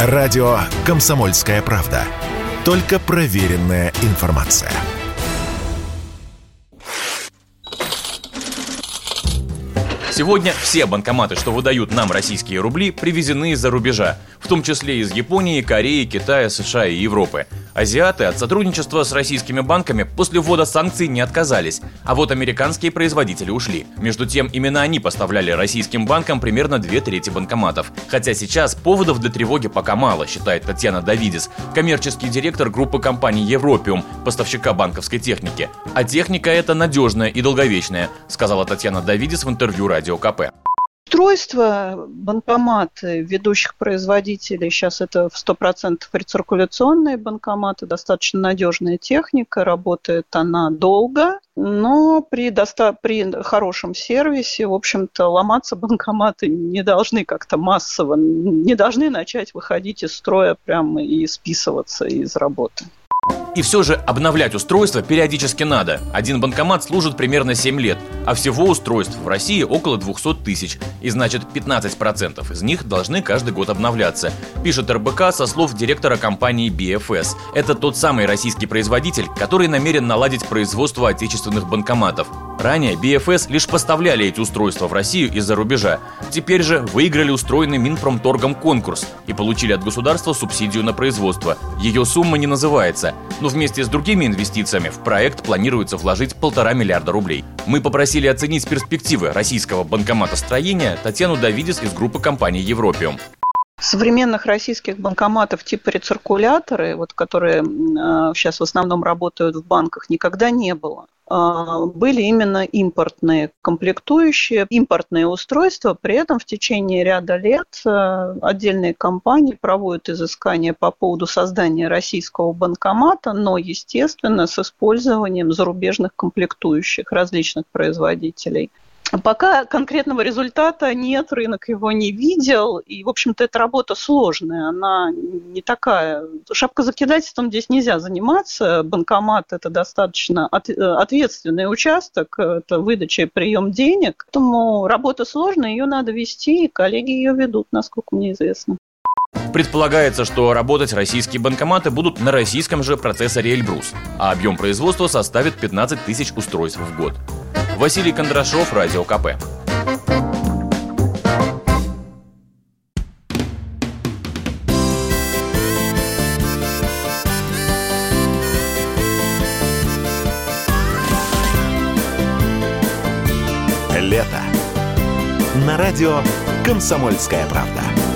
Радио «Комсомольская правда». Только проверенная информация. Сегодня все банкоматы, что выдают нам российские рубли, привезены из-за рубежа, в том числе из Японии, Кореи, Китая, США и Европы. Азиаты от сотрудничества с российскими банками после ввода санкций не отказались, а вот американские производители ушли. Между тем, именно они поставляли российским банкам примерно две трети банкоматов. Хотя сейчас поводов для тревоги пока мало, считает Татьяна Давидис, коммерческий директор группы компаний «Европиум», поставщика банковской техники. А техника эта надежная и долговечная, сказала Татьяна Давидис в интервью Радио КП. Устройство банкоматы ведущих производителей, сейчас это в 100% рециркуляционные банкоматы, достаточно надежная техника, работает она долго, но при, доста- при хорошем сервисе, в общем-то, ломаться банкоматы не должны как-то массово, не должны начать выходить из строя прямо и списываться из работы. И все же обновлять устройство периодически надо. Один банкомат служит примерно 7 лет, а всего устройств в России около 200 тысяч. И значит 15% из них должны каждый год обновляться. Пишет РБК со слов директора компании BFS. Это тот самый российский производитель, который намерен наладить производство отечественных банкоматов. Ранее BFS лишь поставляли эти устройства в Россию из-за рубежа. Теперь же выиграли устроенный Минпромторгом конкурс и получили от государства субсидию на производство. Ее сумма не называется, но вместе с другими инвестициями в проект планируется вложить полтора миллиарда рублей. Мы попросили оценить перспективы российского банкоматостроения Татьяну Давидис из группы компании «Европиум». Современных российских банкоматов типа рециркуляторы, вот, которые э, сейчас в основном работают в банках, никогда не было. А, были именно импортные комплектующие, импортные устройства. При этом в течение ряда лет э, отдельные компании проводят изыскания по поводу создания российского банкомата, но, естественно, с использованием зарубежных комплектующих различных производителей. Пока конкретного результата нет, рынок его не видел, и, в общем-то, эта работа сложная, она не такая. Шапкозакидательством здесь нельзя заниматься, банкомат – это достаточно ответственный участок, это выдача и прием денег, поэтому работа сложная, ее надо вести, и коллеги ее ведут, насколько мне известно. Предполагается, что работать российские банкоматы будут на российском же процессоре Эльбрус, а объем производства составит 15 тысяч устройств в год. Василий Кондрашов, Радио КП. Лето. На радио «Комсомольская правда».